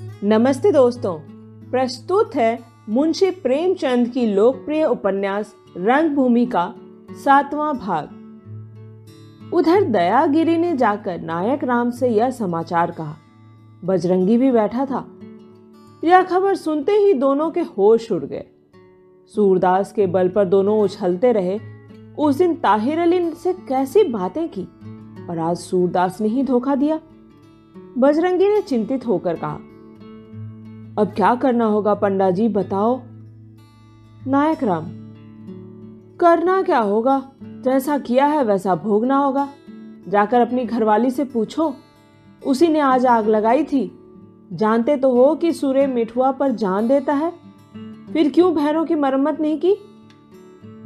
नमस्ते दोस्तों, प्रस्तुत है मुंशी प्रेमचंद की लोकप्रिय उपन्यास रंगभूमि का सातवां भाग। उधर दयागिरी ने जाकर नायक राम से यह समाचार कहा। बजरंगी भी बैठा था। यह खबर सुनते ही दोनों के होश उड़ गए। सूरदास के बल पर दोनों उछलते रहे। उस दिन ताहिर अली से कैसी बातें की और आज सूरदास ने ही धोखा दिया। बजरंगी ने चिंतित होकर कहा अब क्या करना होगा पंडा जी बताओ। नायक राम, करना क्या होगा? जैसा किया है वैसा भोगना होगा। जाकर अपनी घरवाली से पूछो। उसी ने आज आग लगाई थी। जानते तो हो कि सूर्य मिठुआ पर जान देता है। फिर क्यों भैरों की मरम्मत नहीं की?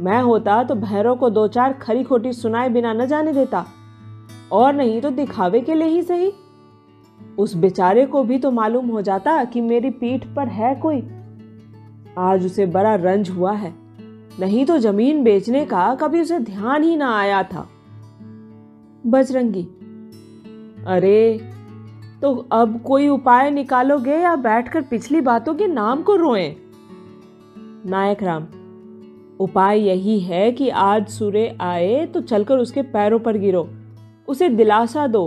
मैं होता तो भैरों को दो चार खरी खोटी सुनाए बिना न जाने देता। और नहीं तो दिखावे के लिए ही सही। उस बेचारे को भी तो मालूम हो जाता कि मेरी पीठ पर है कोई। आज उसे बड़ा रंज हुआ है। नहीं तो ज़मीन बेचने का कभी उसे ध्यान ही ना आया था। बजरंगी अरे तो अब कोई उपाय निकालोगे या बैठकर पिछली बातों के नाम को रोएँ? नायक राम, उपाय यही है कि आज सूर्य आए तो चलकर उसके पैरों पर गिरो। उसे दिलासा दो।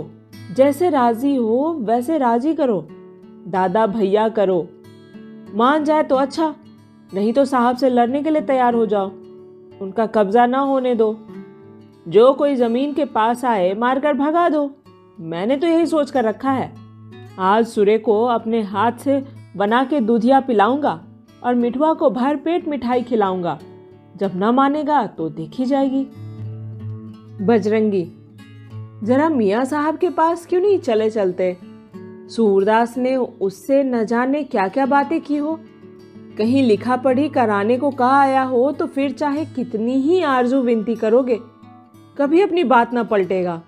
जैसे राज़ी हो, वैसे राज़ी करो। दादा भैया करो। मान जाए तो अच्छा नहीं तो साहब से लड़ने के लिए तैयार हो जाओ। उनका कब्जा ना होने दो। जो कोई ज़मीन के पास आए, मारकर भगा दो। मैंने तो यही सोच कर रखा है। आज सूर्य को अपने हाथ से बना के दूधिया पिलाऊँगा और मिठुआ को भर पेट मिठाई खिलाऊँगा। जब ना मानेगा तो देखी जाएगी। बजरंगी जरा मियाँ साहब के पास क्यों नहीं चले चलते? सूरदास ने उससे न जाने क्या क्या बातें की हो? कहीं लिखा पढ़ी कराने को कहा आया हो तो फिर चाहे कितनी ही आरज़ू विनती करोगे, कभी अपनी बात ना पलटेगा।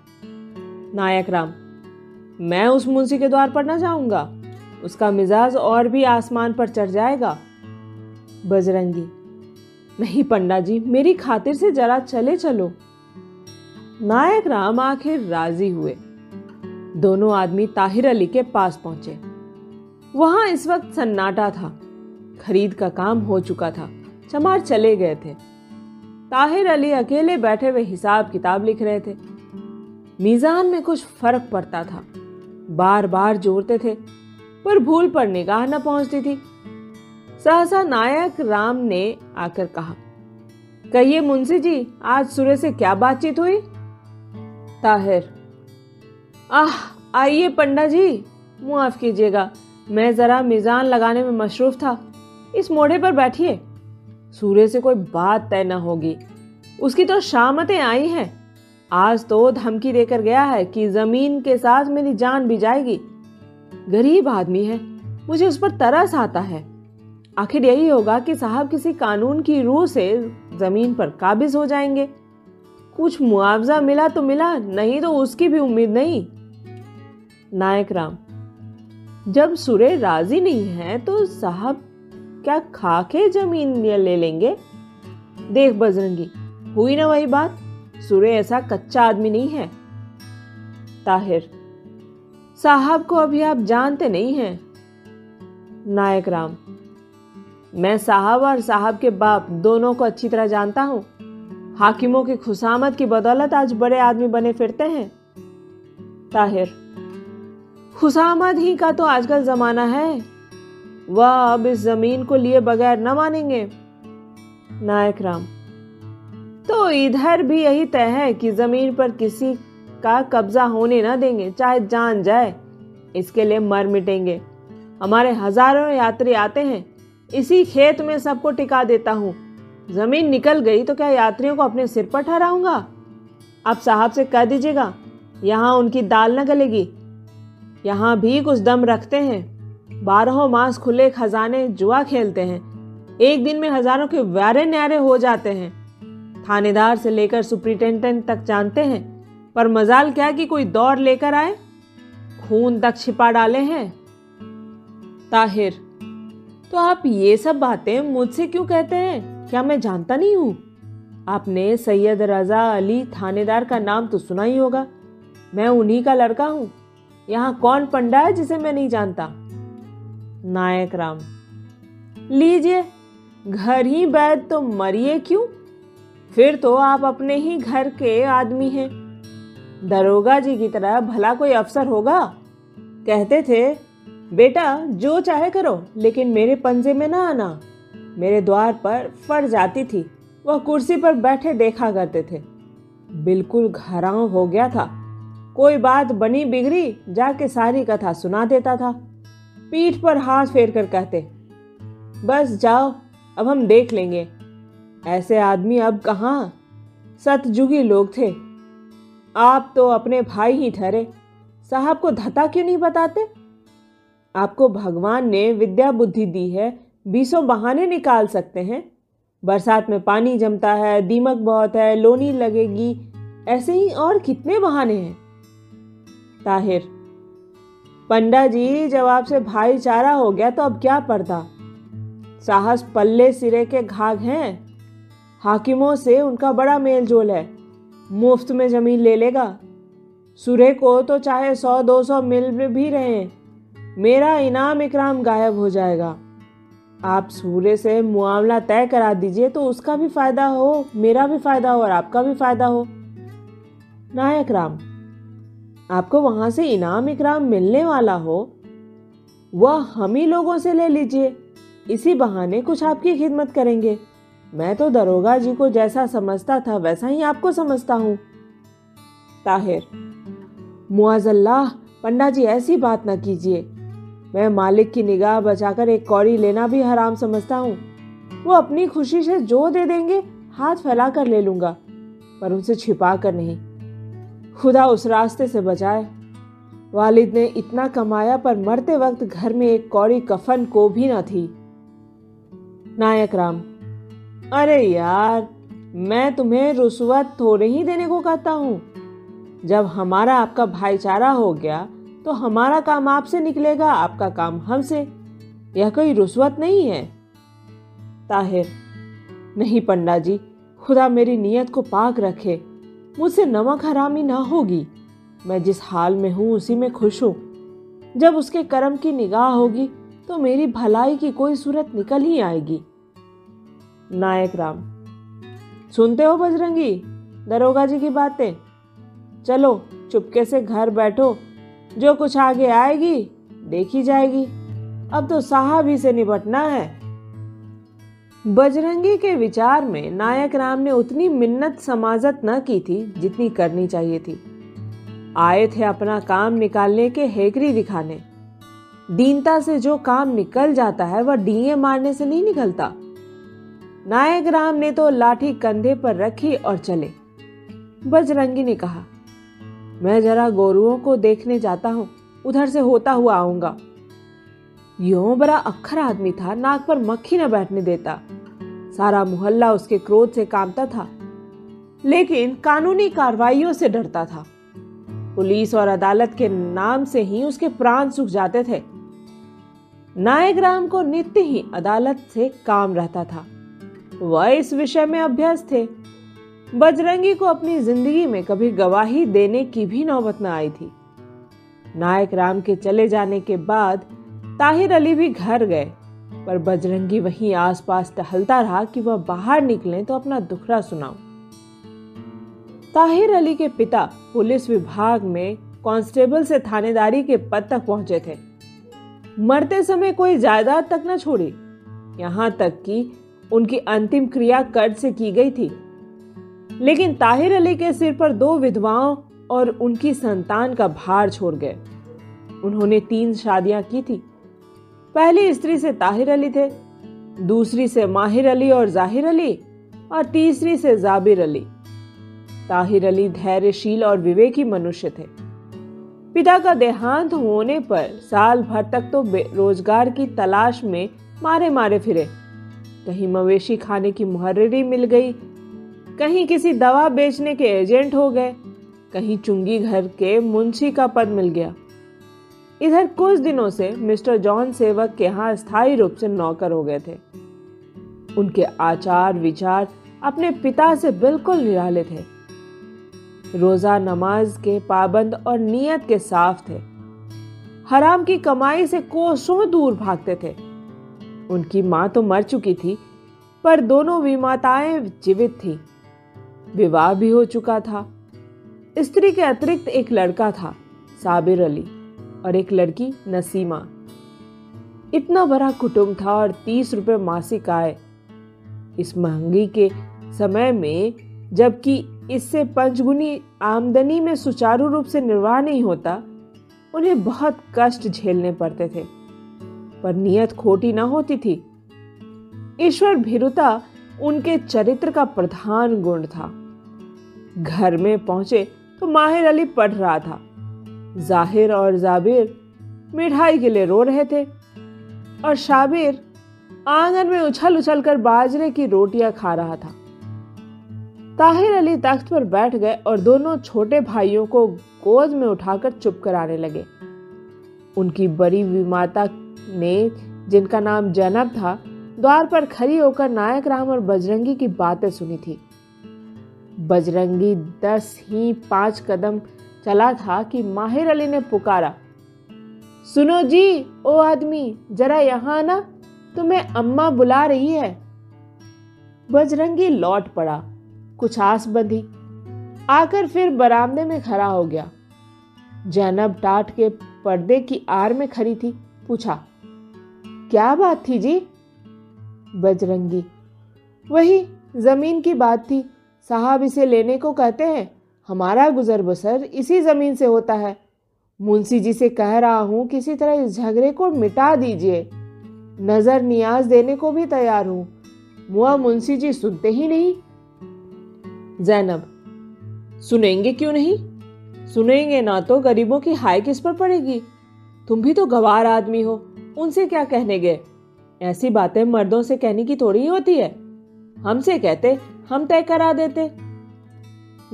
नायक राम, मैं उस मुंशी के द्वार पर ना जाऊँगा, उसका मिजाज और भी आसमान पर चढ़ जाएगा। बजरंगी, नहीं पंडा जी मेरी खातिर से जरा चले चलो। नायक राम आखिर राज़ी हुए। दोनों आदमी ताहिर अली के पास पहुँचे। वहाँ इस वक्त सन्नाटा था। खरीद का काम हो चुका था। चमार चले गए थे। ताहिर अली अकेले बैठे हुए हिसाब किताब लिख रहे थे। मीजान में कुछ फ़र्क पड़ता था। बार बार जोड़ते थे, पर भूल पर निगाह न पहुँचती थी। सहसा नायक राम ने आकर कहा, कहिए मुंशी जी, आज सूर्य से क्या बातचीत हुई? ताहिर। आह, आइए पंडा जी, मुआफ कीजिएगा। मैं ज़रा मिज़ान लगाने में मशरूफ था। इस मोड़े पर बैठिए। सूर्य से कोई बात तय न होगी। उसकी तो शामतें आई हैं। आज तो धमकी देकर गया है कि ज़मीन के साथ मेरी जान भी जाएगी। गरीब आदमी है। मुझे उस पर तरस आता है। आखिर यही होगा कि साहब किसी कानून की रूह से ज़मीन पर काबिज हो जाएँगे। कुछ मुआवजा मिला तो मिला, नहीं तो उसकी भी उम्मीद नहीं। नायक राम, जब सुरे राज़ी नहीं है तो साहब क्या खाके ज़मीन ले लेंगे? देख बजरंगी, हुई ना वही बात? सुरे ऐसा कच्चा आदमी नहीं है। ताहिर, साहब को अभी आप जानते नहीं हैं। नायक राम, मैं साहब और साहब के बाप दोनों को अच्छी तरह जानता हूँ। हाकिमों की खुशामद की बदौलत आज बड़े आदमी बने फिरते हैं। ताहिर, खुशामद ही का तो आजकल जमाना है। वह, अब इस ज़मीन को लिए बगैर न मानेंगे। नायक राम तो इधर भी यही तय है कि ज़मीन पर किसी का कब्जा होने न देंगे, चाहे जान जाए। इसके लिए मर मिटेंगे। हमारे हज़ारों यात्री आते हैं। इसी खेत में सबको टिका देता हूँ। ज़मीन निकल गई तो क्या यात्रियों को अपने सिर पर ठहराऊँगा? आप साहब से कह दीजिएगा, यहाँ उनकी दाल न गलेगी। यहाँ भी कुछ दम रखते हैं। बारहों मास खुले खजाने जुआ खेलते हैं। एक दिन में हज़ारों के व्यारे न्यारे हो जाते हैं। थानेदार से लेकर सुप्रिंटेंडेंट तक जानते हैं, पर मजाल क्या कि कोई दौड़ लेकर आए? खून तक छिपा डाले हैं। ताहिर तो आप ये सब बातें मुझसे क्यों कहते हैं? क्या मैं जानता नहीं हूँ? आपने सैयद रजा अली थानेदार का नाम तो सुना ही होगा। मैं उन्हीं का लड़का हूँ। यहाँ कौन पंडा है जिसे मैं नहीं जानता? नायक राम। लीजिए, घर ही बैद तो मरिए क्यों? फिर तो आप अपने ही घर के आदमी हैं। दरोगा जी की तरह भला कोई अफसर होगा? कहते थे, बेटा, जो चाहे करो, लेकिन मेरे पंजे में ना आना। मेरे द्वार पर फट जाती थी। वह कुर्सी पर बैठे देखा करते थे। बिल्कुल घराव हो गया था। कोई बात बनी बिगड़ी, जाके सारी कथा सुना देता था। पीठ पर हाथ फेर कर कहते, बस जाओ, अब हम देख लेंगे। ऐसे आदमी अब कहाँ? सतजुगी लोग थे। आप तो अपने भाई ही ठहरे। साहब को धता क्यों नहीं बताते? आपको भगवान ने विद्या बुद्धि दी है बीसों बहाने निकाल सकते हैं। बरसात में पानी जमता है, दीमक बहुत है, लोनी लगेगी। ऐसे ही और कितने बहाने हैं? ताहिर, पंडा जी, जब आपसे भाईचारा हो गया तो अब क्या पड़ता साहस पल्ले सिरे के घाघ हैं। हाकिमों से उनका बड़ा मेल जोल है। मुफ़्त में ज़मीन ले लेगा। सुरे को तो चाहे सौ, दो सौ मिल भी रहे मेरा इनाम इकराम गायब हो जाएगा। आप सूर्य से मुआवला तय करा दीजिए तो उसका भी फ़ायदा हो, मेरा भी फ़ायदा हो और आपका भी फ़ायदा हो। नायक राम, आपको वहाँ से इनाम इकराम मिलने वाला हो, वह हम ही लोगों से ले लीजिए, इसी बहाने कुछ आपकी खिदमत करेंगे। मैं तो दरोगा जी को जैसा समझता था वैसा ही आपको समझता हूँ। ताहिर, मुआजल्लाह, पंडा जी ऐसी बात ना कीजिए। मैं मालिक की निगाह बचाकर एक कौड़ी लेना भी हराम समझता हूँ। वो अपनी खुशी से जो दे देंगे, हाथ फैला कर ले लूँगा, पर उनसे छिपा कर नहीं। खुदा उस रास्ते से बचाए। वालिद ने इतना कमाया, पर मरते वक्त घर में एक कौड़ी कफन को भी न थी। नायक राम, अरे यार, मैं तुम्हें रुसवत थोड़े ही देने को कहता हूँ। जब हमारा आपका भाईचारा हो गया तो हमारा काम आपसे निकलेगा, आपका काम हमसे। यह कोई रुस्वत नहीं है। ताहिर, नहीं पंडा जी खुदा मेरी नीयत को पाक रखे। मुझसे नमक हरामी ना होगी। मैं जिस हाल में हूँ, उसी में खुश हूँ। जब उसके कर्म की निगाह होगी तो मेरी भलाई की कोई सूरत निकल ही आएगी। नायक राम, सुनते हो बजरंगी? दरोगा जी की बातें? चलो, चुपके से घर बैठो। जो कुछ आगे आएगी, देखी जाएगी। अब तो साहब ही से निपटना है। बजरंगी के विचार में नायक राम ने उतनी मिन्नत समाजत न की थी जितनी करनी चाहिए थी। आए थे अपना काम निकालने के हेकरी दिखाने। दीनता से जो काम निकल जाता है, वह डीए मारने से नहीं निकलता। नायक राम ने तो लाठी कंधे पर रखी और चले। बजरंगी ने कहा मैं जरा गोरुओं को देखने जाता हूँ, उधर से होता हुआ आऊँगा। यो बड़ा अखर आदमी था, नाक पर मक्खी न बैठने देता। सारा मोहल्ला उसके क्रोध से कामता था, लेकिन कानूनी कार्रवाइयों से डरता था। पुलिस और अदालत के नाम से ही उसके प्राण सूख जाते थे। नायक राम को नित्य ही अदालत से काम रहता था। वह इस विषय में अभ्यस्त थे। बजरंगी को अपनी ज़िंदगी में कभी गवाही देने की भी नौबत न आई थी। नायक राम के चले जाने के बाद ताहिर अली भी घर गए, पर बजरंगी वहीं आसपास टहलता रहा कि वह बाहर निकले तो अपना दुखड़ा सुनाओ ताहिर अली के पिता पुलिस विभाग में कांस्टेबल से थानेदारी के पद तक पहुँचे थे। मरते समय कोई जायदाद तक न छोड़ी। यहाँ तक कि उनकी अंतिम क्रिया कर्ज से की गई थी। लेकिन ताहिर अली के सिर पर दो विधवाओं और उनकी संतान का भार छोड़ गए। उन्होंने तीन शादियाँ की थी। पहली स्त्री से ताहिर अली थे, दूसरी से माहिर अली और ज़ाहिर अली, और तीसरी से जाबिर अली। ताहिर अली धैर्यशील और विवेकी मनुष्य थे। पिता का देहांत होने पर साल भर तक तो रोज़गार की तलाश में मारे मारे फिरे। कहीं मवेशी खाने की मुहर्री मिल गई कहीं किसी दवा बेचने के एजेंट हो गए। कहीं चुंगी घर के मुंशी का पद मिल गया। इधर कुछ दिनों से मिस्टर जॉन सेवक के यहाँ स्थायी रूप से नौकर हो गए थे। उनके आचार विचार अपने पिता से बिल्कुल निराले थे। रोजा नमाज़ के पाबंद और नियत के साफ़ थे। हराम की कमाई से कोसों दूर भागते थे। उनकी माँ तो मर चुकी थी, पर दोनों विमाताएँ जीवित थी। विवाह भी हो चुका था। स्त्री के अतिरिक्त एक लड़का था, साबिर अली, और एक लड़की, नसीमा। इतना बड़ा कुटुंब था और तीस रुपए मासिक आय। इस महँगी के समय में, जबकि इससे पंचगुनी आमदनी में सुचारू रूप से निर्वाह नहीं होता, उन्हें बहुत कष्ट झेलने पड़ते थे। पर नियत खोटी ना होती थी। ईश्वर भीरुता उनके चरित्र का प्रधान गुण था। घर में पहुँचे तो माहिर अली पढ़ रहा था। ज़ाहिर और जाबिर मिठाई के लिए रो रहे थे और शाबिर आँगन में उछल उछल कर बाजरे की रोटियाँ खा रहा था। ताहिर अली तख्त पर बैठ गए और दोनों छोटे भाइयों को गोद में उठाकर चुप कराने लगे। उनकी बड़ी विमाता ने जिनका नाम जैनब था द्वार पर खड़ी होकर नायक राम और बजरंगी की बातें सुनी थी। बजरंगी दस ही पाँच कदम चला था कि माहिर अली ने पुकारा, सुनो जी, ओ आदमी, जरा यहाँ ना तुम्हें अम्मा बुला रही है। बजरंगी लौट पड़ा, कुछ आस बंधी, आकर फिर बरामदे में खड़ा हो गया। जैनब टाट के पर्दे की आर में खड़ी थी, पूछा, क्या बात थी जी? बजरंगी। वही, ज़मीन की बात थी। साहब इसे लेने को कहते हैं, हमारा गुजर बसर इसी ज़मीन से होता है। मुंशी जी से कह रहा हूँ, किसी तरह इस झगड़े को मिटा दीजिए। नज़र नियाज देने को भी तैयार हूँ। मुआ मुंशी जी सुनते ही नहीं। जैनब, सुनेंगे क्यों नहीं? सुनेंगे ना तो गरीबों की हाय किस पर पड़ेगी? तुम भी तो गवार आदमी हो। उनसे क्या कहने गए? ऐसी बातें मर्दों से कहने की थोड़ी ही होती है। हमसे कहते, हम तय करा देते।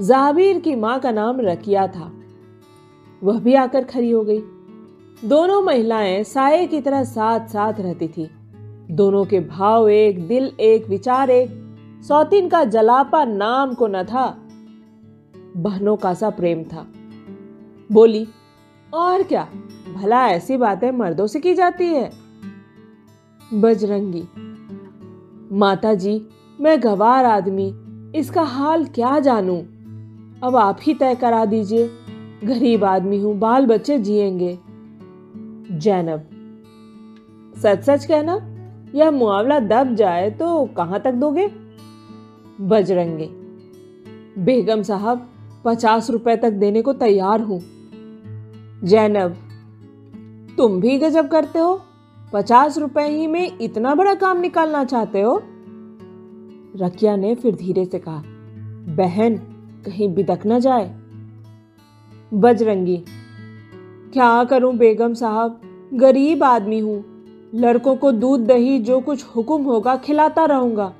जाबीर की माँ का नाम रकिया था। वह भी आकर खड़ी हो गई। दोनों महिलाएँ साये की तरह साथ साथ रहती थी। दोनों के भाव एक, दिल एक, विचार एक। सौतीन का जलापा नाम को न था। बहनों का सा प्रेम था। बोली, और क्या? भला ऐसी बातें मर्दों से की जाती है? बजरंगी। माता जी मैं गवार आदमी, इसका हाल क्या जानूं? अब आप ही तय करा दीजिए। गरीब आदमी हूँ बाल बच्चे जिएँगे। जैनब सच सच कहना, यह मुआवला दब जाए तो कहाँ तक दोगे? बजरंगे, बेगम साहब, पचास रुपए तक देने को तैयार हूँ। जैनब, तुम भी गजब करते हो? पचास रुपए ही में इतना बड़ा काम निकालना चाहते हो? रकिया ने फिर धीरे से कहा, बहन, कहीं बिदक ना जाए। बजरंगी, क्या करूँ बेगम साहब? गरीब आदमी हूँ। लड़कों को दूध दही जो कुछ हुक्म होगा खिलाता रहूँगा।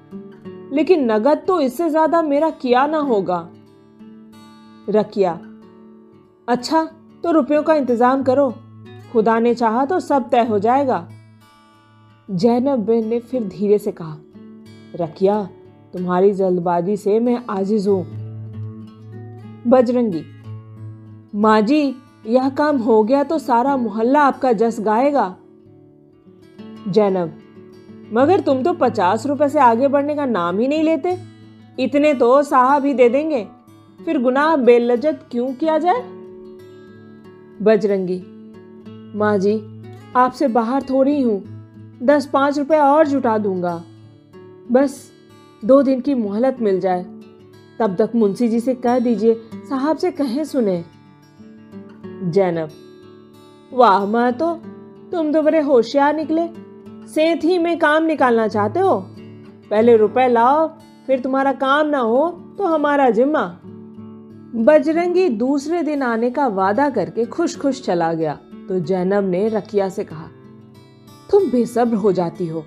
लेकिन नगद तो इससे ज़्यादा मेरा किया ना होगा। रकिया अच्छा तो रुपयों का इंतज़ाम करो। खुदा ने चाहा तो सब तय हो जाएगा। जैनब बेन ने फिर धीरे से कहा, रखिया, तुम्हारी जल्दबाजी से मैं आजिज हूँ। बजरंगी माँ जी यह काम हो गया तो सारा मोहल्ला आपका जस गाएगा। जैनब, मगर तुम तो पचास रुपए से आगे बढ़ने का नाम ही नहीं लेते। इतने तो साहब ही दे देंगे। फिर गुनाह बेलजत क्यों किया जाए? बजरंगी माँ जी आपसे बाहर थोड़ी हूँ। दस पाँच रुपए और जुटा दूँगा। बस दो दिन की मोहलत मिल जाए। तब तक मुंशी जी से कह दीजिए, साहब से कहे सुने। जैनब, वाह, माँ तो तुम तो बड़े होशियार निकले। सेठ ही में काम निकालना चाहते हो? पहले रुपए लाओ, फिर तुम्हारा काम ना हो तो हमारा जिम्मा। बजरंगी दूसरे दिन आने का वादा करके खुश खुश चला गया। तो जैनब ने रकिया से कहा तुम बेसब्र हो जाती हो।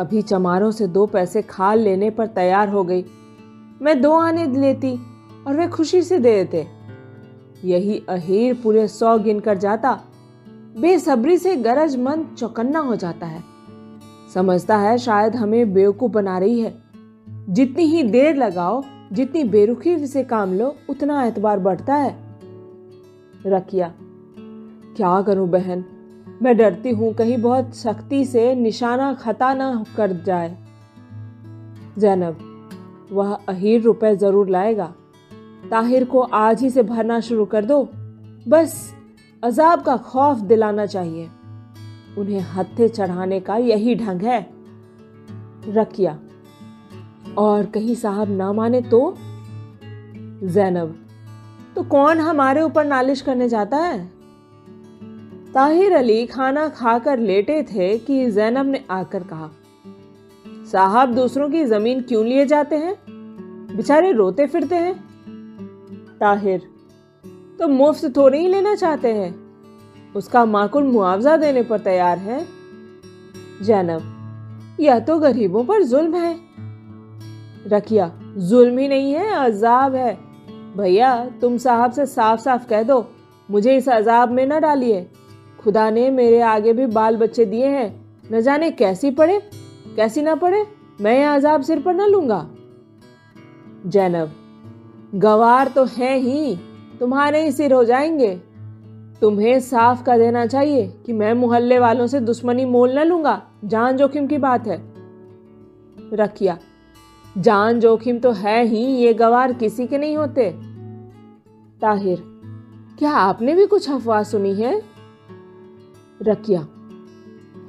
अभी चमारों से दो पैसे खाल लेने पर तैयार हो गई। मैं दो आने लेती और वे खुशी से दे देते। यही अहीर पूरे सौ गिन कर जाता। बेसब्री से गरजमंद चौकन्ना हो जाता है। समझता है शायद हमें बेवकूफ़ बना रही है। जितनी ही देर लगाओ, जितनी बेरुखी से काम लो, उतना एतबार बढ़ता है। रकिया, क्या करूँ बहन? मैं डरती हूँ, कहीं बहुत सख्ती से निशाना खता ना कर जाए। जैनब, वह अहीर रुपए ज़रूर लाएगा। ताहिर को आज ही से भरना शुरू कर दो। बस, अजाब का खौफ दिलाना चाहिए। उन्हें हत्थे चढ़ाने का यही ढंग है। रकिया और कहीं साहब ना माने तो? जैनब तो कौन हमारे ऊपर नालिश करने जाता है? ताहिर अली खाना खाकर लेटे थे कि जैनब ने आकर कहा, साहब, दूसरों की ज़मीन क्यों लिए जाते हैं? बेचारे रोते फिरते हैं। ताहिर तो मुफ़्त थोड़ी ही लेना चाहते हैं। उसका माकुल मुआवजा देने पर तैयार है? जैनब, यह तो गरीबों पर जुल्म है। रखिया, जुल्म ही नहीं है, अजाब है। भैया, तुम साहब से साफ़ साफ़ कह दो, मुझे इस अजाब में न डालिए। खुदा ने मेरे आगे भी बाल बच्चे दिए हैं। न जाने कैसी पड़े, कैसी ना पड़े, मैं यह अजाब सिर पर न लूँगा। जैनब, गवार तो है ही, तुम्हारे ही सिर हो जाएँगे। तुम्हें साफ़ कर देना चाहिए कि मैं मोहल्ले वालों से दुश्मनी मोल न लूँगा। जान जोखिम की बात है। रखिया, जान जोखिम तो है ही, ये गवार किसी के नहीं होते। ताहिर, क्या आपने भी कुछ अफवाह सुनी है? रकिया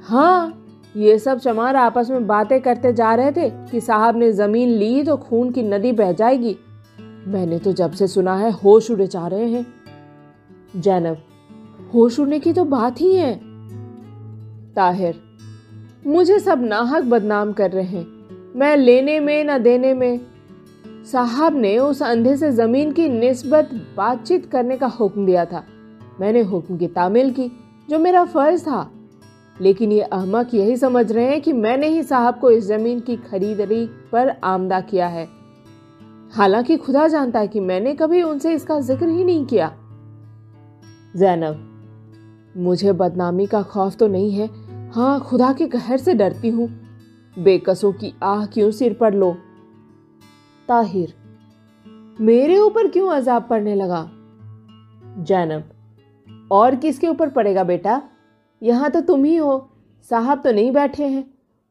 हाँ ये सब चमार आपस में बातें करते जा रहे थे कि साहब ने ज़मीन ली तो खून की नदी बह जाएगी। मैंने तो जब से सुना है होश उड़े जा रहे हैं। जैनब, होश उड़ने की तो बात ही है। ताहिर, मुझे सब नाहक बदनाम कर रहे हैं। मैं लेने में न देने में। साहब ने उस अंधे से ज़मीन की निस्बत बातचीत करने का हुक्म दिया था। मैंने हुक्म की तामील की। जो मेरा फ़र्ज़ था। लेकिन ये अहमक यही समझ रहे हैं कि मैंने ही साहब को इस ज़मीन की खरीदरी पर आमदा किया है। हालाँकि खुदा जानता है कि मैंने कभी उनसे इसका ज़िक्र ही नहीं किया। जैनब, मुझे बदनामी का खौफ तो नहीं है। हाँ खुदा के कहर से डरती हूँ। बेकसों की आह क्यों सिर पर लो? ताहिर, मेरे ऊपर क्यों अजाब पड़ने लगा? जैनब और किसके ऊपर पड़ेगा बेटा? यहाँ तो तुम ही हो। साहब तो नहीं बैठे हैं।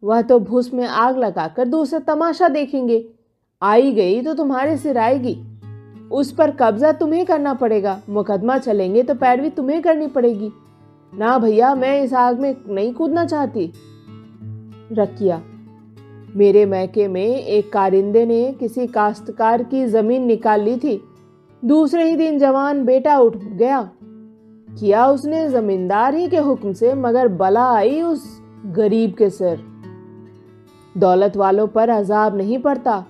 वह तो भूस में आग लगाकर दूसरा तमाशा देखेंगे। आई गई तो तुम्हारे सिर आएगी। उस पर कब्जा तुम्हें करना पड़ेगा। मुकदमा चलेंगे तो पैरवी तुम्हें करनी पड़ेगी। ना भैया, मैं इस आग में नहीं कूदना चाहती। रकिया, मेरे मैके में एक कारिंदे ने किसी काश्तकार की ज़मीन निकाल ली थी। दूसरे ही दिन जवान बेटा उठ गया। किया उसने जमींदार ही के हुक्म से, मगर बला आई उस गरीब के सिर। दौलत वालों पर अजाब नहीं पड़ता।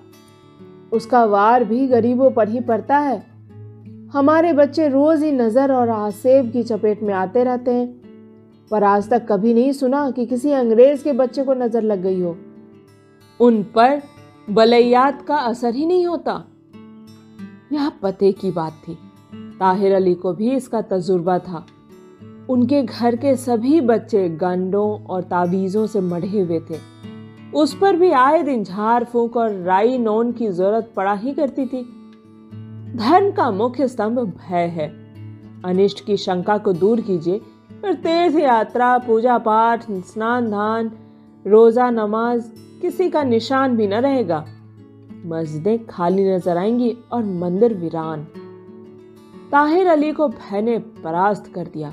उसका वार भी गरीबों पर ही पड़ता है। हमारे बच्चे रोज ही नज़र और आसेब की चपेट में आते रहते हैं। पर आज तक कभी नहीं सुना कि किसी अंग्रेज़ के बच्चे को नज़र लग गई हो। उन पर बलैयात का असर ही नहीं होता। यह पते की बात थी। ताहिर अली को भी इसका तजुर्बा था। उनके घर के सभी बच्चे गंडों और तावीज़ों से मढ़े हुए थे। उस पर भी आए दिन झाड़ फूक और राई नोन की ज़रूरत पड़ा ही करती थी। धर्म का मुख्य स्तंभ भय है। अनिष्ट की शंका को दूर कीजिए, फिर तीर्थ यात्रा पूजा पाठ स्नान दान रोजा नमाज़, किसी का निशान भी न रहेगा। मस्जिदें खाली नज़र आएँगी और मंदिर वीरान। ताहिर अली को भय ने परास्त कर दिया।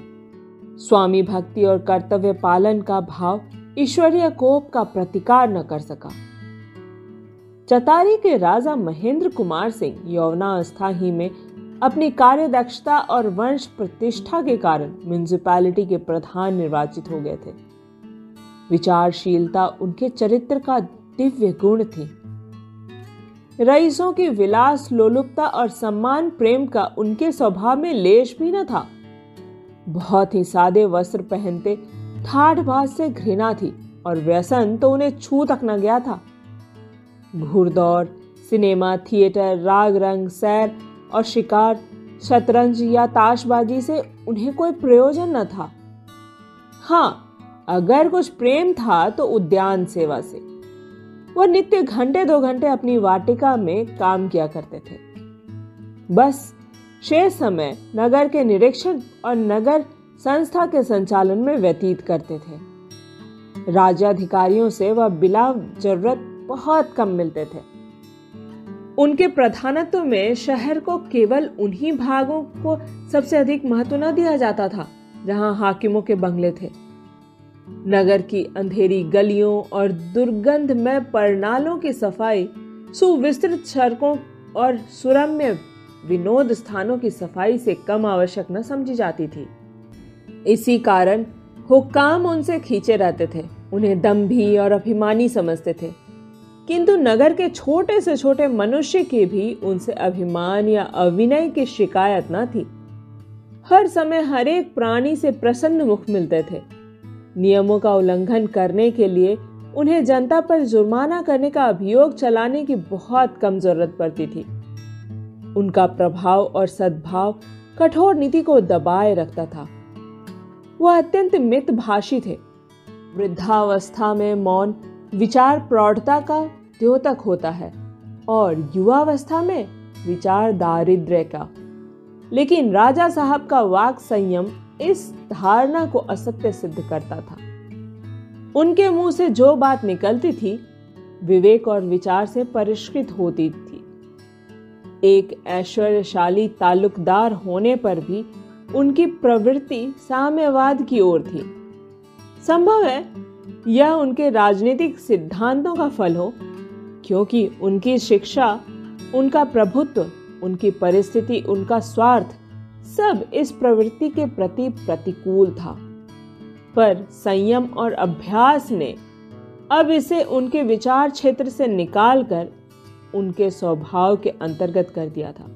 स्वामी भक्ति और कर्तव्य पालन का भाव ईश्वरीय कोप का प्रतिकार न कर सका। चतारी के राजा महेंद्र कुमार सिंह यौवनावस्था ही में अपनी कार्य दक्षता और वंश प्रतिष्ठा के कारण म्यूनिसिपैलिटी के प्रधान निर्वाचित हो गए थे। विचारशीलता उनके चरित्र का दिव्य गुण थी। रईसों की विलास, लोलुपता और सम्मान प्रेम का उनके स्वभाव में लेश भी न था। बहुत ही सादे वस्त्र पहनते ठाठ भाट से घृणा थी और व्यसन तो उन्हें छू तक न गया था। घुड़दौड़ सिनेमा, थिएटर राग रंग सैर और शिकार, शतरंज या ताशबाजी से उन्हें कोई प्रयोजन न था। हाँ अगर कुछ प्रेम था तो उद्यान सेवा से। वह नित्य घंटे दो घंटे अपनी वाटिका में काम किया करते थे। बस, शेष समय नगर के निरीक्षण और नगर संस्था के संचालन में व्यतीत करते थे। राज्याधिकारियों से वह बिला ज़रूरत बहुत कम मिलते थे। उनके प्रधानत्व में शहर को केवल उन्हीं भागों को सबसे अधिक महत्व न दिया जाता था, जहाँ हाकिमों के बंगले थे। नगर की अंधेरी गलियों और दुर्गंधमय परनालों की सफ़ाई, सुविस्तृत सड़कों और सुरम्य विनोद स्थानों की सफ़ाई से कम आवश्यक न समझी जाती थी। इसी कारण हुक्काम उनसे खींचे रहते थे, उन्हें दम्भी और अभिमानी समझते थे। किंतु नगर के छोटे से छोटे मनुष्य की भी उनसे अभिमान या अविनय की शिकायत न थी। हर समय हर एक प्राणी से प्रसन्न मुख मिलते थे। नियमों का उल्लंघन करने के लिए उन्हें जनता पर जुर्माना करने का अभियोग चलाने की बहुत कम ज़रूरत पड़ती थी। उनका प्रभाव और सद्भाव कठोर नीति को दबाए रखता था। वह अत्यंत मितभाषी थे। वृद्धावस्था में मौन विचार प्रौढ़ता का द्योतक होता है और युवावस्था में विचार दारिद्र्य का। लेकिन राजा साहब का वाक संयम इस धारणा को असत्य सिद्ध करता था। उनके मुँह से जो बात निकलती थी, विवेक और विचार से परिष्कृत होती थी। एक ऐश्वर्यशाली ताल्लुकदार होने पर भी उनकी प्रवृत्ति साम्यवाद की ओर थी। संभव है यह उनके राजनीतिक सिद्धांतों का फल हो, क्योंकि उनकी शिक्षा, उनका प्रभुत्व, उनकी परिस्थिति, उनका स्वार्थ सब इस प्रवृत्ति के प्रति प्रतिकूल था। पर संयम और अभ्यास ने अब इसे उनके विचार क्षेत्र से निकालकर उनके स्वभाव के अंतर्गत कर दिया था।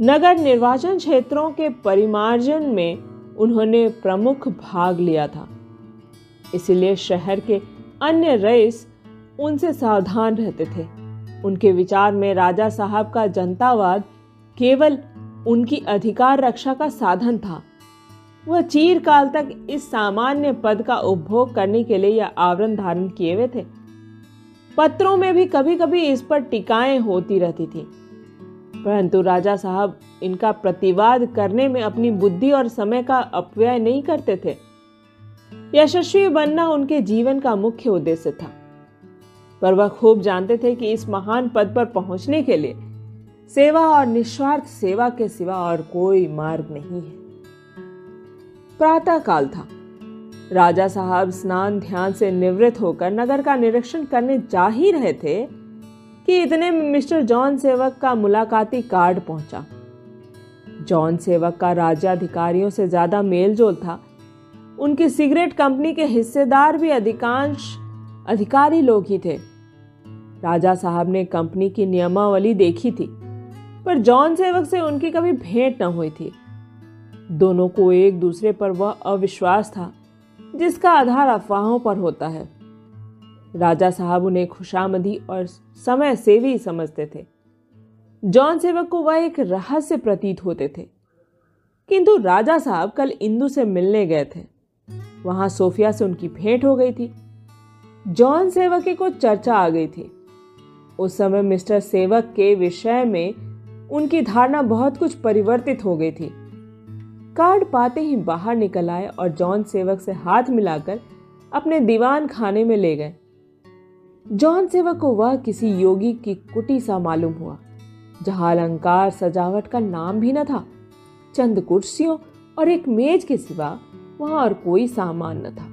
नगर निर्वाचन क्षेत्रों के परिमार्जन में उन्होंने प्रमुख भाग लिया था। इसलिए शहर के अन्य रईस उनसे सावधान रहते थे। उनके विचार में राजा साहब का जनतावाद केवल उनकी अधिकार रक्षा का साधन था। वह चीरकाल तक इस सामान्य पद का उपभोग करने के लिए यह आवरण धारण किए हुए थे। पत्रों में भी कभी कभी इस पर टिकाएँ होती रहती थी। परंतु राजा साहब इनका प्रतिवाद करने में अपनी बुद्धि और समय का अपव्यय नहीं करते थे। यशस्वी बनना उनके जीवन का मुख्य उद्देश्य था। पर वह खूब जानते थे कि इस महान पद पर पहुँचने के लिए सेवा और निस्वार्थ सेवा के सिवा और कोई मार्ग नहीं है। प्रातः काल था। राजा साहब स्नान ध्यान से निवृत्त होकर नगर का निरीक्षण करने जा ही रहे थे कि इतने में मिस्टर जॉन सेवक का मुलाकाती कार्ड पहुँचा। जॉन सेवक का राजा राज्याधिकारियों से ज़्यादा मेलजोल था। उनकी सिगरेट कंपनी के हिस्सेदार भी अधिकांश अधिकारी लोग ही थे। राजा साहब ने कंपनी की नियमावली देखी थी। पर जॉन सेवक से उनकी कभी भेंट न हुई थी। दोनों को एक दूसरे पर वह अविश्वास था, जिसका आधार अफवाहों पर होता है। राजा साहब उन्हें खुशामदी और समय सेवी समझते थे। जॉन सेवक को वह एक रहस्य प्रतीत होते थे। किंतु राजा साहब कल इंदु से मिलने गए थे। वहाँ सोफिया से उनकी भेंट हो गई थी। जॉन सेवक की कुछ चर्चा आ गई थी। उस समय मिस्टर सेवक के विषय में उनकी धारणा बहुत कुछ परिवर्तित हो गई थी। कार्ड पाते ही बाहर निकल आए और जॉन सेवक से हाथ मिलाकर अपने दीवान खाने में ले गए। जॉन सेवक को वह किसी योगी की कुटी सा मालूम हुआ, जहाँ अलंकार सजावट का नाम भी न था। चंद कुर्सियों और एक मेज के सिवा वहाँ और कोई सामान न था।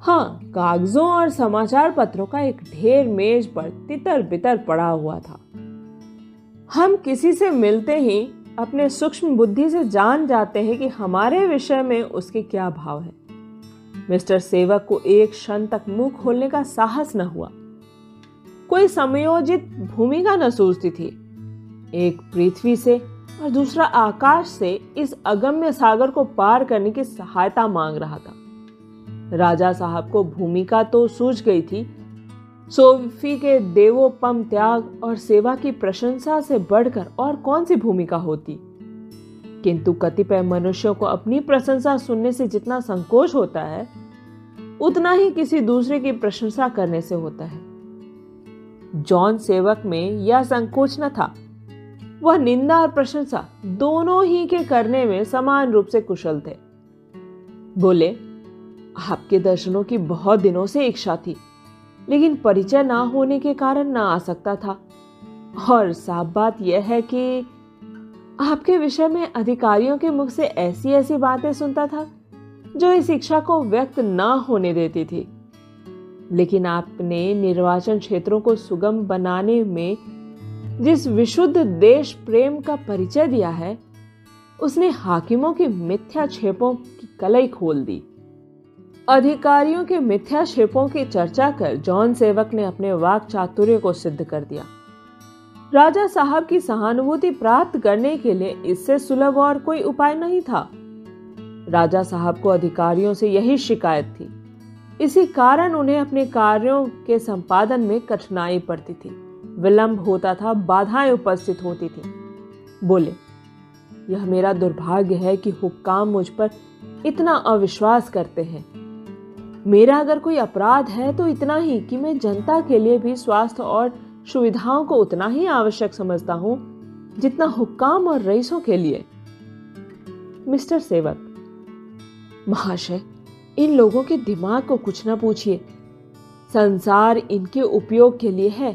हाँ कागजों और समाचार पत्रों का एक ढेर मेज पर तितर बितर पड़ा हुआ था। हम किसी से मिलते ही अपने सूक्ष्म बुद्धि से जान जाते हैं कि हमारे विषय में उसके क्या भाव है। मिस्टर सेवक को एक क्षण तक मुँह खोलने का साहस न हुआ। कोई समयोजित भूमिका न सूझती थी। एक पृथ्वी से और दूसरा आकाश से इस अगम्य सागर को पार करने की सहायता मांग रहा था। राजा साहब को भूमिका तो सूझ गई थी सोफी के देवोपम त्याग और सेवा की प्रशंसा से बढ़कर और कौन सी भूमिका होती? किंतु कतिपय मनुष्यों को अपनी प्रशंसा सुनने से जितना संकोच होता है, उतना ही किसी दूसरे की प्रशंसा करने से होता है। जॉन सेवक में यह संकोच न था। वह निंदा और प्रशंसा दोनों ही के करने में समान रूप से कुशल थे। बोले, आपके दर्शनों की बहुत दिनों से इच्छा थी। लेकिन परिचय ना होने के कारण ना आ सकता था। और साफ़ बात यह है कि आपके विषय में अधिकारियों के मुख से ऐसी ऐसी बातें सुनता था, जो इस इच्छा को व्यक्त ना होने देती थी। लेकिन आपने निर्वाचन क्षेत्रों को सुगम बनाने में जिस विशुद्ध देश प्रेम का परिचय दिया है, उसने हाकिमों की मिथ्या छेपों की कलई खोल दी। अधिकारियों के मिथ्या क्षेपों की चर्चा कर जॉन सेवक ने अपने वाक चातुर्य को सिद्ध कर दिया। राजा साहब की सहानुभूति प्राप्त करने के लिए इससे सुलभ और कोई उपाय नहीं था। राजा साहब को अधिकारियों से यही शिकायत थी। इसी कारण उन्हें अपने कार्यों के संपादन में कठिनाई पड़ती थी। विलंब होता था, बाधाएँ उपस्थित होती थी। बोले, यह मेरा दुर्भाग्य है कि हुक्काम मुझ पर इतना अविश्वास करते हैं। मेरा अगर कोई अपराध है तो इतना ही कि मैं जनता के लिए भी स्वास्थ्य और सुविधाओं को उतना ही आवश्यक समझता हूँ, जितना हुक्काम और रईसों के लिए। मिस्टर सेवक, महाशय, इन लोगों के दिमाग को कुछ ना पूछिए। संसार इनके उपयोग के लिए है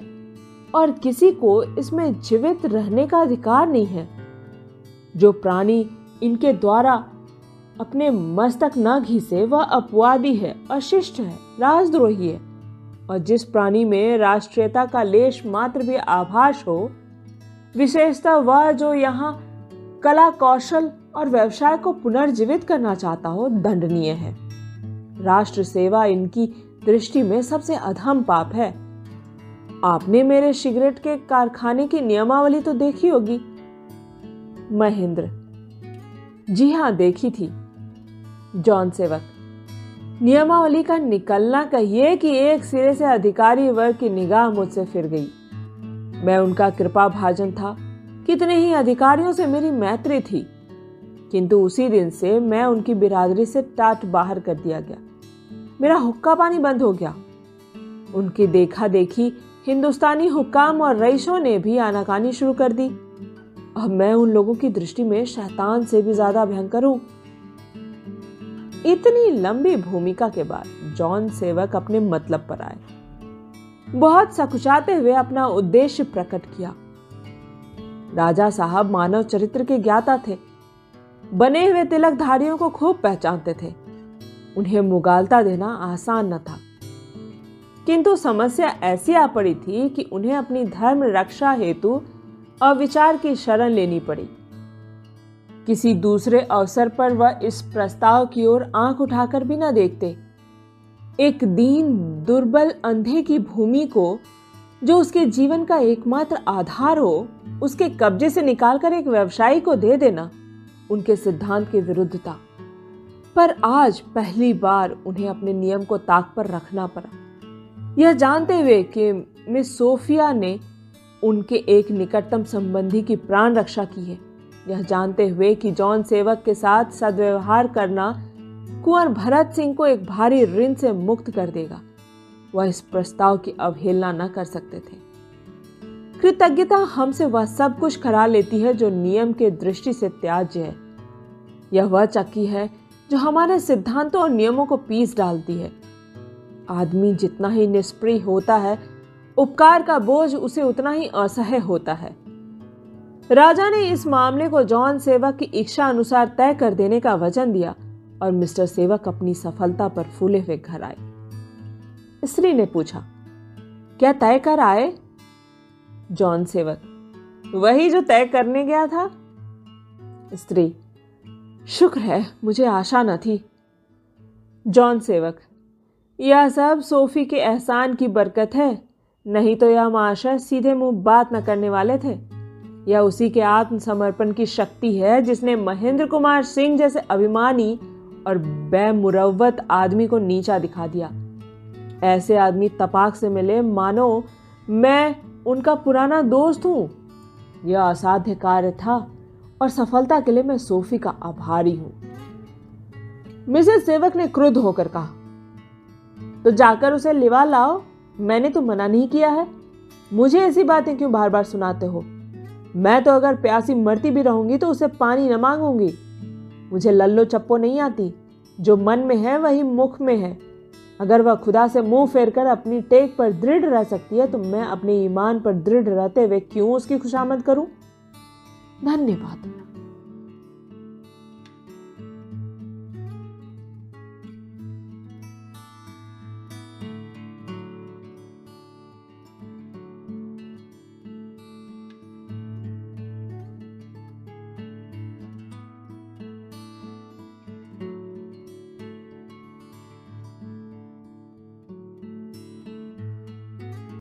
और किसी को इसमें जीवित रहने का अधिकार नहीं है। जो प्राणी इनके द्वारा अपने मस्तक न घीसे वह अपवादी है, अशिष्ट है, राजद्रोही है। और जिस प्राणी में राष्ट्रीयता का लेश मात्र भी आभास हो, विशेषता वह जो यहाँ कला, कौशल और व्यवसाय को पुनर्जीवित करना चाहता हो, दंडनीय है। राष्ट्र सेवा इनकी दृष्टि में सबसे अधम पाप है। आपने मेरे सिगरेट के कारखाने की नियमावली तो देखी होगी। महेंद्र, जी हाँ देखी थी। जॉन सेवक। नियमावली का निकलना कहिए कि एक सिरे से अधिकारी वर्ग की निगाह मुझसे फिर गई। मैं उनका कृपा भाजन था। कितने ही अधिकारियों से मेरी मैत्री थी। किंतु उसी दिन से मैं उनकी बिरादरी से टाट बाहर कर दिया गया। मेरा हुक्का पानी बंद हो गया। उनकी देखा देखी हिंदुस्तानी हुक्काम और रईसों ने भी आनाकानी शुरू कर दी। अब मैं उन लोगों की दृष्टि में शैतान से भी ज़्यादा भयंकर हूँ। इतनी लंबी भूमिका के बाद जॉन सेवक अपने मतलब पर आए। बहुत सकुचाते हुए अपना उद्देश्य प्रकट किया। राजा साहब मानव चरित्र के ज्ञाता थे। बने हुए तिलकधारियों को खूब पहचानते थे। उन्हें मुगालता देना आसान न था। किंतु समस्या ऐसी आ पड़ी थी कि उन्हें अपनी धर्म रक्षा हेतु अविचार की शरण लेनी पड़ी। किसी दूसरे अवसर पर वह इस प्रस्ताव की ओर आँख उठाकर भी न देखते। एक दीन दुर्बल अंधे की भूमि को, जो उसके जीवन का एकमात्र आधार हो, उसके कब्जे से निकालकर एक व्यवसायी को दे देना, उनके सिद्धांत के विरुद्ध था पर आज पहली बार उन्हें अपने नियम को ताक पर रखना पड़ा। यह जानते हुए कि मिस सोफिया ने उनके एक निकटतम संबंधी की प्राण रक्षा की है। यह जानते हुए कि जॉन सेवक के साथ सदव्यवहार करना कुंवर भरत सिंह को एक भारी ऋण से मुक्त कर देगा। वह इस प्रस्ताव की अवहेलना न कर सकते थे। कृतज्ञता हमसे वह सब कुछ करा लेती है जो नियम के दृष्टि से त्याज्य है। यह वह चक्की है जो हमारे सिद्धांतों और नियमों को पीस डालती है। आदमी जितना ही निष्प्रिय होता है, उपकार का बोझ उसे उतना ही असह्य होता है। राजा ने इस मामले को जॉन सेवक की इच्छा अनुसार तय कर देने का वचन दिया और मिस्टर सेवक अपनी सफलता पर फूले हुए घर आए। स्त्री ने पूछा, क्या तय कर आए? जॉन सेवक, वही जो तय करने गया था? स्त्री, शुक्र है, मुझे आशा न थी। जॉन सेवक, यह सब सोफी के एहसान की बरकत है, नहीं तो यह महाशय सीधे मुँह बात न करने वाले थे। यह उसी के आत्मसमर्पण की शक्ति है, जिसने महेंद्र कुमार सिंह जैसे अभिमानी और बेमुरवत आदमी को नीचा दिखा दिया। ऐसे आदमी तपाक से मिले, मानो मैं उनका पुराना दोस्त हूँ। यह असाध्य कार्य था और सफलता के लिए मैं सोफी का आभारी हूँ। मिसेस सेवक ने क्रुद्ध होकर कहा तो जाकर उसे लिवा लाओ, मैंने तो मना नहीं किया है। मुझे ऐसी बातें क्यों बार बार सुनाते हो? मैं तो अगर प्यासी मरती भी रहूँगी तो उसे पानी न मांगूँगी। मुझे लल्लो चप्पो नहीं आती। जो मन में है, वही मुख में है। अगर वह खुदा से मुँह फेर कर अपनी टेक पर दृढ़ रह सकती है तो मैं अपने ईमान पर दृढ़ रहते हुए क्यों उसकी खुशामद करूँ? धन्यवाद।